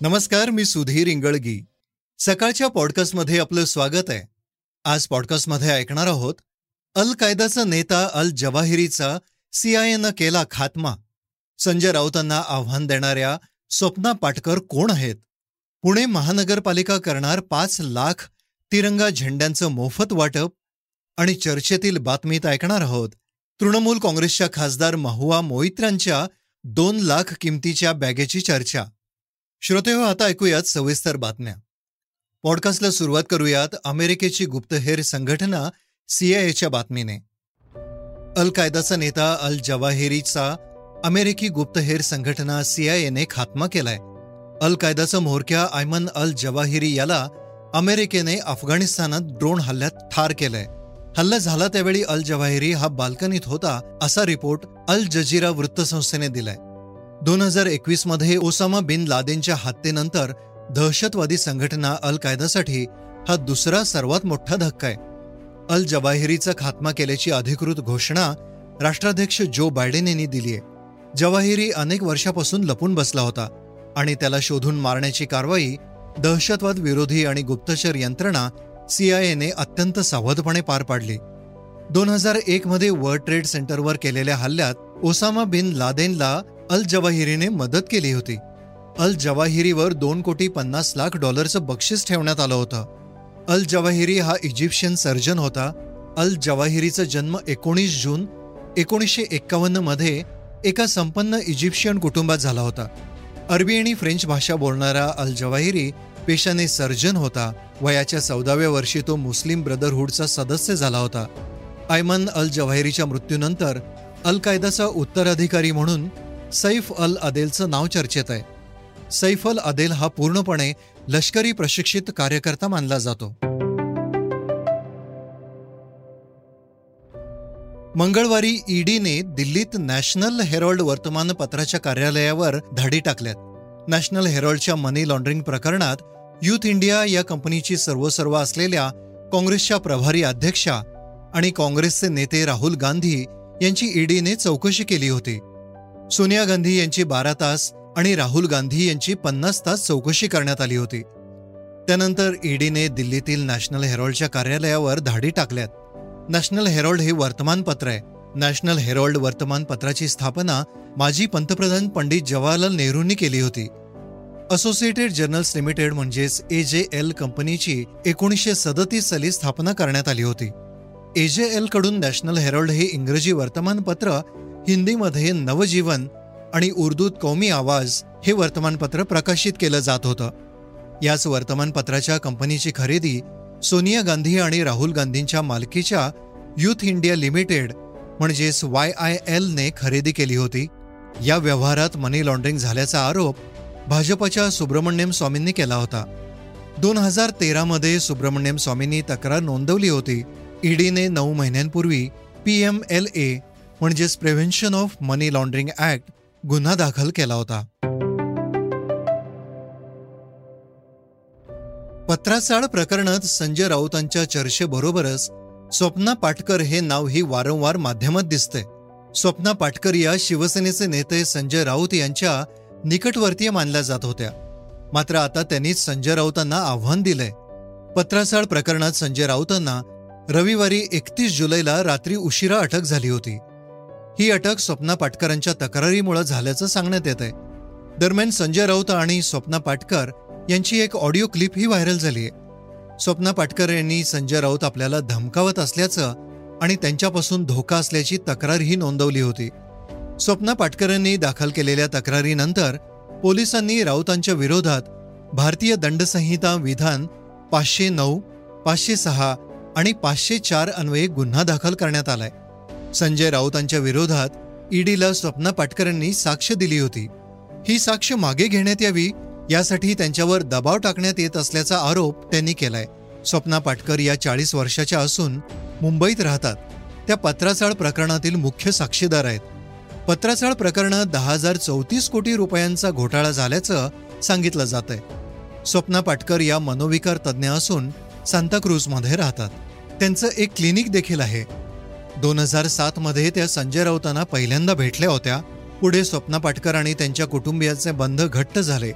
नमस्कार मी सुधीर इंगळगी. सकाळच्या पॉडकास्टमध्ये आपलं स्वागत आहे. आज पॉडकास्टमध्ये ऐकणार आहोत अल कायदाचा नेता अल जवाहिरीचा सीआयएनं केला खात्मा. संजय राऊतांना आव्हान देणाऱ्या स्वप्ना पाटकर कोण आहेत? पुणे महानगरपालिका करणार पाच लाख तिरंगा झेंड्यांचं मोफत वाटप? आणि चर्चेतील बातमीत ऐकणार आहोत तृणमूल काँग्रेसच्या खासदार महुआ मोहित्रांच्या दोन लाख किमतीच्या बॅगेची चर्चा. श्रोते हो आता ऐकूयात सविस्तर बातम्या. पॉडकास्टला सुरुवात करूयात अमेरिकेची गुप्तहेर संघटना सीआयएच्या बातमीने. अल कायदाचा नेता अल जवाहिरीचा अमेरिकी गुप्तहेर संघटना सीआयएने खात्मा केलाय. अल कायदाचा म्होरक्या आयमन अल जवाहिरी याला अमेरिकेने अफगाणिस्तानात ड्रोन हल्ल्यात ठार केलंय. हल्ला झाला त्यावेळी अल जवाहिरी हा बाल्कनीत होता असा रिपोर्ट अल जजीरा वृत्तसंस्थेने दिलाय. दोन हजार एकवीसमध्ये ओसामा बिन लादेनच्या हत्येनंतर दहशतवादी संघटना अल कायदासाठी हा दुसरा सर्वात मोठा धक्का आहे. अल जवाहिरीचा खात्मा केल्याची अधिकृत घोषणा राष्ट्राध्यक्ष जो बायडेन यांनी दिली आहे. जवाहिरी अनेक वर्षापासून लपून बसला होता आणि त्याला शोधून मारण्याची कारवाई दहशतवाद विरोधी आणि गुप्तचर यंत्रणा सीआयएने अत्यंत सावधपणे पार पाडली. दोन हजार एक मध्ये वर्ल्ड ट्रेड सेंटरवर केलेल्या हल्ल्यात ओसामा बिन लादेनला अल जवाहिरीने मदत केली होती. अल जवाहिरीवर दोन कोटी पन्नास लाख डॉलरचं बक्षीस ठेवण्यात आलं होतं. अल जवाहिरी हा इजिप्शियन सर्जन होता. अल जवाहिरीचा जन्म एकोणीस जून एकोणीसशे एक्कावन्नमध्ये एका संपन्न इजिप्शियन कुटुंबात झाला होता. अरबी आणि फ्रेंच भाषा बोलणारा अल जवाहिरी पेशाने सर्जन होता. वयाच्या चौदाव्या वर्षी तो मुस्लिम ब्रदरहूडचा सदस्य झाला होता. आयमन अल जवाहिरीच्या मृत्यूनंतर अल कायदाचा उत्तराधिकारी म्हणून सैफ अल अदेलचं नाव चर्चेत आहे. सैफ अल अदेल हा पूर्णपणे लष्करी प्रशिक्षित कार्यकर्ता मानला जातो. मंगळवारी ईडीने दिल्लीत नॅशनल हेरॉल्ड वर्तमानपत्राच्या कार्यालयावर धाडी टाकल्यात. नॅशनल हेरॉल्डच्या मनी लॉन्ड्रिंग प्रकरणात युथ इंडिया या कंपनीची सर्वसर्वा असलेल्या काँग्रेसच्या प्रभारी अध्यक्षा आणि काँग्रेसचे नेते राहुल गांधी यांची ईडीने चौकशी केली होती. सोनिया गांधी यांची बारा तास आणि राहुल गांधी यांची पन्नास तास चौकशी करण्यात आली होती. त्यानंतर ईडीने दिल्लीतील नॅशनल हेरॉल्डच्या कार्यालयावर धाडी टाकल्यात. नॅशनल हेरॉल्ड हे वर्तमानपत्र आहे. नॅशनल हेरॉल्ड वर्तमानपत्राची स्थापना माजी पंतप्रधान पंडित जवाहरलाल नेहरूंनी केली होती. असोसिएटेड जर्नल्स लिमिटेड म्हणजेच ए जे एल कंपनीची एकोणीसशे सदतीस साली स्थापना करण्यात आली होती. ए जे एलकडून नॅशनल हेरॉल्ड हे इंग्रजी वर्तमानपत्र हिंदीमध्ये नवजीवन आणि उर्दूत कौमी आवाज हे वर्तमानपत्र प्रकाशित केलं जात होतं. याच वर्तमानपत्राच्या कंपनीची खरेदी सोनिया गांधी आणि राहुल गांधींच्या मालकीच्या युथ इंडिया लिमिटेड म्हणजेच वाय आय एलने खरेदी केली होती. या व्यवहारात मनी लॉन्ड्रिंग झाल्याचा आरोप भाजपच्या सुब्रमण्यम स्वामींनी केला होता. दोन हजार तेरामध्ये सुब्रमण्यम स्वामींनी तक्रार नोंदवली होती. ईडीने नऊ महिन्यांपूर्वी पी एम एल ए म्हणजेच prevention of money laundering act गुन्हा दाखल केला होता. पत्राचाळ प्रकरणात संजय राऊतांच्या चर्चेबरोबरच स्वप्ना पाटकर हे नावही वारंवार माध्यमात दिसते स्वप्ना पाटकर या शिवसेनेचे नेते संजय राऊत यांच्या निकटवर्तीय मानल्या जात होत्या. मात्र आता त्यांनीच संजय राऊतांना आव्हान दिलंय. पत्रासाळ प्रकरणात संजय राऊतांना रविवारी एकतीस जुलैला रात्री उशिरा अटक झाली होती. ही अटक स्वप्ना पाटकरांच्या तक्रारीमुळे झाल्याचं सांगण्यात येत आहे. दरम्यान संजय राऊत आणि स्वप्ना पाटकर यांची एक ऑडिओ क्लिप ही व्हायरल झाली आहे. स्वप्ना पाटकर यांनी संजय राऊत आपल्याला धमकावत असल्याचं आणि त्यांच्यापासून धोका असल्याची तक्रारही नोंदवली होती. स्वप्ना पाटकर यांनी दाखल केलेल्या तक्रारीनंतर पोलिसांनी राऊतांच्या विरोधात भारतीय दंडसंहिता विधान पाचशे नऊ पाचशे सहा आणि पाचशे चार अन्वये गुन्हा दाखल करण्यात आलाय. संजय राऊतांच्या विरोधात ईडीला स्वप्ना पाटकरांनी साक्ष दिली होती. ही साक्ष मागे घेण्यात यावी यासाठी त्यांच्यावर दबाव टाकण्यात येत असल्याचा आरोप त्यांनी केलाय. स्वप्ना पाटकर या चाळीस वर्षाच्या असून मुंबईत राहतात. त्या पत्राचाळ प्रकरणातील मुख्य साक्षीदार आहेत. पत्राचाळ प्रकरणात दहा हजार चौतीस कोटी रुपयांचा घोटाळा झाल्याचं सांगितलं जात आहे स्वप्ना पाटकर या मनोविकार तज्ज्ञ असून सांताक्रूजमध्ये राहतात. त्यांचं एक क्लिनिक देखील आहे. दोन हजार सातमध्ये त्या संजय राऊतांना पहिल्यांदा भेटल्या होत्या. पुढे स्वप्ना पाटकर आणि त्यांच्या कुटुंबियांचे बंध घट्ट झाले.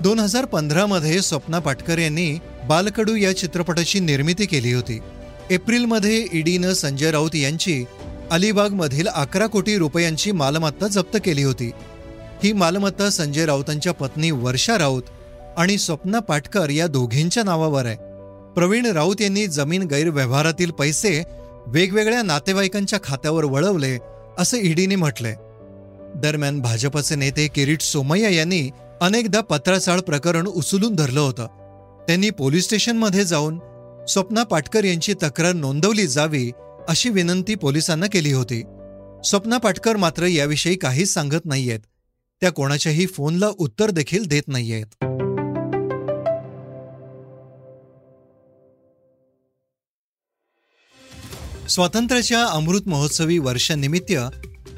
दोन हजार पंधरामध्ये स्वप्ना पाटकर यांनी बालकडू या चित्रपटाची निर्मिती केली होती. एप्रिलमध्ये ईडीनं संजय राऊत यांची अलिबागमधील अकरा कोटी रुपयांची मालमत्ता जप्त केली होती. ही मालमत्ता संजय राऊतांच्या पत्नी वर्षा राऊत आणि स्वप्ना पाटकर या दोघींच्या नावावर आहे. प्रवीण राऊत यांनी जमीन गैरव्यवहारातील पैसे वेगवेगळ्या नातेवाईकांच्या खात्यावर वळवले असं ईडीने म्हटलंय दरम्यान भाजपचे नेते किरीट सोमय्या यांनी अनेकदा पत्राचाळ प्रकरण उचलून धरलं होतं. त्यांनी पोलीस स्टेशनमध्ये जाऊन स्वप्ना पाटकर यांची तक्रार नोंदवली जावी अशी विनंती पोलिसांना केली होती. स्वप्ना पाटकर मात्र याविषयी काहीच सांगत नाहीयेत. त्या कोणाच्याही फोनला उत्तर देखील देत नाहीयेत. स्वातंत्र्याच्या अमृत महोत्सवी वर्षानिमित्त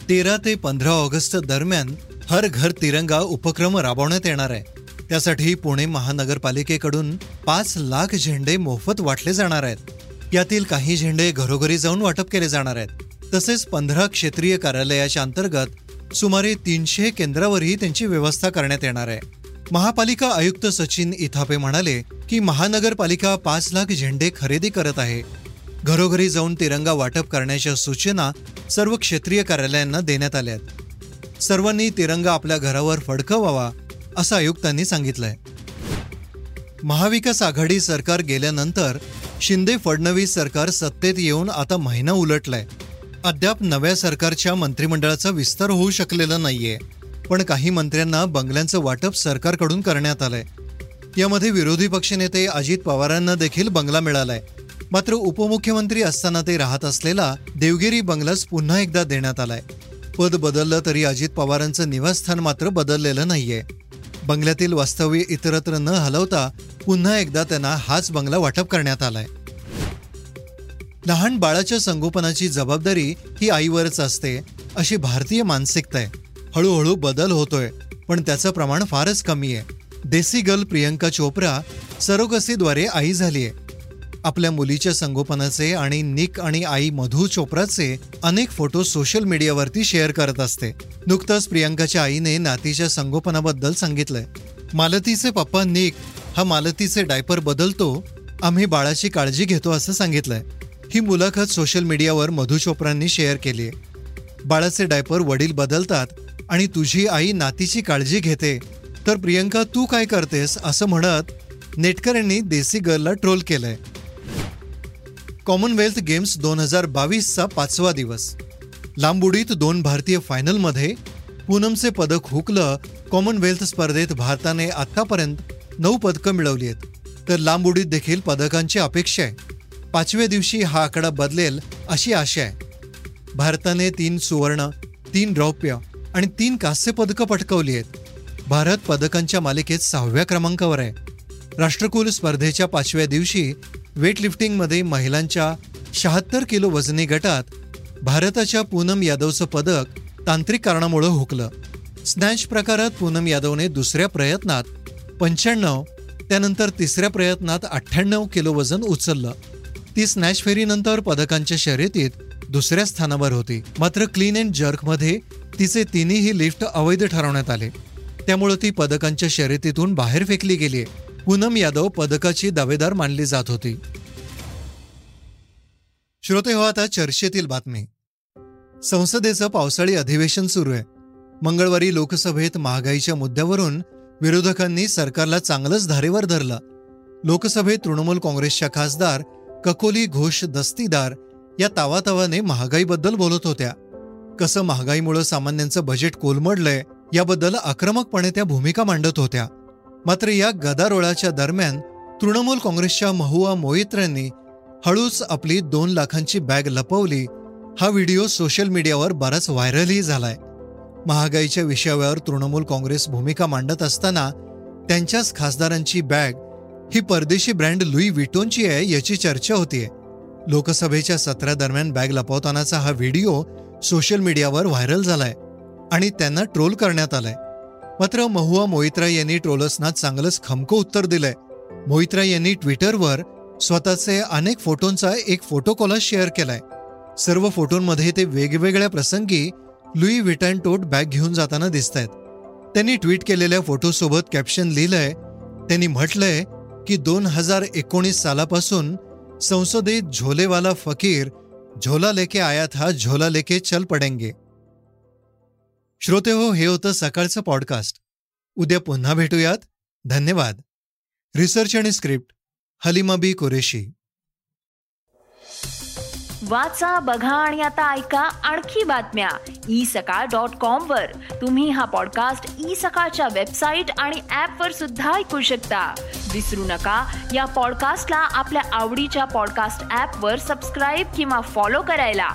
तेरा ते पंधरा ऑगस्ट दरम्यान हर घर तिरंगा उपक्रम राबवण्यात येणार आहे. त्यासाठी पुणे महानगरपालिकेकडून पाच लाख झेंडे मोफत वाटले जाणार आहेत. यातील काही झेंडे घरोघरी जाऊन वाटप केले जाणार आहेत. तसेच पंधरा क्षेत्रीय कार्यालयाच्या अंतर्गत सुमारे तीनशे केंद्रावरही त्यांची व्यवस्था करण्यात येणार आहे. महापालिका आयुक्त सचिन इथापे म्हणाले की महानगरपालिका पाच लाख झेंडे खरेदी करत आहे. घरोघरी जाऊन तिरंगा वाटप करण्याच्या सूचना सर्व क्षेत्रीय कार्यालयांना देण्यात आल्यात सर्वांनी तिरंगा आपल्या घरावर फडकवावा असं आयुक्तांनी सांगितलंय. महाविकास आघाडी सरकार गेल्यानंतर शिंदे फडणवीस सरकार सत्तेत येऊन आता महिना उलटलाय. अद्याप नव्या सरकारच्या मंत्रिमंडळाचा विस्तार होऊ शकलेला नाहीये पण काही मंत्र्यांना बंगल्यांचं वाटप सरकारकडून करण्यात आलंय. यामध्ये विरोधी पक्षनेते अजित पवारांना देखील बंगला मिळालाय. मात्र उपमुख्यमंत्री असताना ते राहत असलेला देवगिरी बंगलाच पुन्हा एकदा देण्यात आलाय. पद बदललं तरी अजित पवारांचं निवासस्थान मात्र बदललेलं नाहीये. बंगल्यातील वास्तव्य इतरत्र न हलवता पुन्हा एकदा त्यांना हाच बंगला वाटप करण्यात आलाय. लहान बाळाच्या संगोपनाची जबाबदारी ही आईवरच असते अशी भारतीय मानसिकता आहे हळूहळू बदल होतोय पण त्याचं प्रमाण फारच कमी आहे देसी गर्ल प्रियंका चोप्रा सरोगसीद्वारे आई झालीय. आपल्या मुलीच्या संगोपनाचे आणि निक आणि आई मधू चोप्राचे अनेक फोटो सोशल मीडियावरती शेअर करत असते. नुकतंच प्रियांकाच्या आईने नातीच्या संगोपनाबद्दल सांगितलंय. मालतीचे पप्पा निक हा मालतीचे डायपर बदलतो आम्ही बाळाची काळजी घेतो असं सांगितलंय. ही मुलाखत सोशल मीडियावर मधू चोप्रांनी शेअर केली आहे. बाळाचे डायपर वडील बदलतात आणि तुझी आई नातीची काळजी घेते तर प्रियंका तू काय करतेस असं म्हणत नेटकऱ्यांनी देसी गर्लला ट्रोल केलंय. कॉमनवेल्थ गेम्स दोन हजार बावीसचा पाचवा दिवस. लांब उडीत दोन भारतीय फायनलमध्ये पूनमचे पदक हुकलं कॉमनवेल्थ स्पर्धेत भारताने आतापर्यंत नऊ पदकं मिळवली आहेत. तर लांब उडीत देखील पदकांची अपेक्षा आहे. पाचव्या दिवशी हा आकडा बदलेल अशी आशा आहे. भारताने तीन सुवर्ण तीन रौप्य आणि तीन कांस्य पदकं पटकवली आहेत. भारत पदकांच्या मालिकेत सहाव्या क्रमांकावर आहे. राष्ट्रकुल स्पर्धेच्या पाचव्या दिवशी वेटलिफ्टिंगमध्ये महिलांच्या शहात्तर किलो वजनी गटात भारताच्या पूनम यादवचं पदक तांत्रिक कारणामुळं हुकलं. स्नॅच प्रकारात पूनम यादवने दुसऱ्या प्रयत्नात पंच्याण्णव त्यानंतर तिसऱ्या प्रयत्नात अठ्ठ्याण्णव किलो वजन उचललं. ती स्नॅच फेरीनंतर पदकांच्या शर्यतीत दुसऱ्या स्थानावर होती. मात्र क्लीन अँड जर्कमध्ये तिचे तिन्ही लिफ्ट अवैध ठरवण्यात आले. त्यामुळे ती पदकांच्या शर्यतीतून बाहेर फेकली गेली पूनम यादव पदकाची दावेदार मानली जात होती. श्रोते हो आता चर्चेतील बातमी. संसदेचं पावसाळी अधिवेशन सुरू आहे. मंगळवारी लोकसभेत महागाईच्या मुद्द्यावरून विरोधकांनी सरकारला चांगलंच धारेवर धरलं. लोकसभेत तृणमूल काँग्रेसच्या खासदार ककोली घोष दस्तीदार या तावातावाने महागाईबद्दल बोलत होत्या. कसं महागाईमुळं सामान्यांचं बजेट कोलमडलंय याबद्दल आक्रमकपणे त्या भूमिका मांडत होत्या. मात्र या गदारोळाच्या दरम्यान तृणमूल काँग्रेसच्या महुआ मोईत्र्यांनी हळूच आपली दोन लाखांची बॅग लपवली. हा व्हिडिओ सोशल मीडियावर बराच व्हायरलही झालाय. महागाईच्या विषयावर तृणमूल काँग्रेस भूमिका मांडत असताना त्यांच्याच खासदारांची बॅग ही परदेशी ब्रँड लुई विटोनची आहे याची चर्चा होतीये. लोकसभेच्या सत्रादरम्यान बॅग लपवतानाचा हा व्हिडिओ सोशल मीडियावर व्हायरल झालाय आणि त्यांना ट्रोल करण्यात आलाय. मात्र महुआ मोहित्रा यांनी ट्रोलर्सना चांगलंच खमकं उत्तर दिलंय. मोहित्रा यांनी ट्विटरवर स्वतःचे अनेक फोटोंचा एक फोटो कॉलर शेअर केलाय. सर्व फोटोंमध्ये ते वेगवेगळ्या प्रसंगी लुई विटन टोट बॅग घेऊन जाताना दिसत आहेत त्यांनी ट्विट केलेल्या फोटोसोबत कॅप्शन लिहिलंय त्यांनी म्हटलंय की दोन हजार एकोणीस सालापासून संसदेत झोलेवाला फकीर झोला लेके आया था झोला लेके चल पडेंगे. श्रोते हो हे होतं सकाळचं पॉडकास्ट उद्या पुन्हा भेटूयात. धन्यवाद. रिसर्च आणि स्क्रिप्ट हलिमा बी कुरेशी. वाचा बघा आणि आता ऐका आणखी बातम्या. ई सकाळ डॉट कॉम वर. तुम्ही हा पॉडकास्ट ई सकाळच्या वेबसाईट आणि ऍप वर सुद्धा ऐकू शकता. विसरू नका या पॉडकास्टला आपल्या आवडीच्या पॉडकास्ट ऍप वर सबस्क्राईब किंवा फॉलो करायला.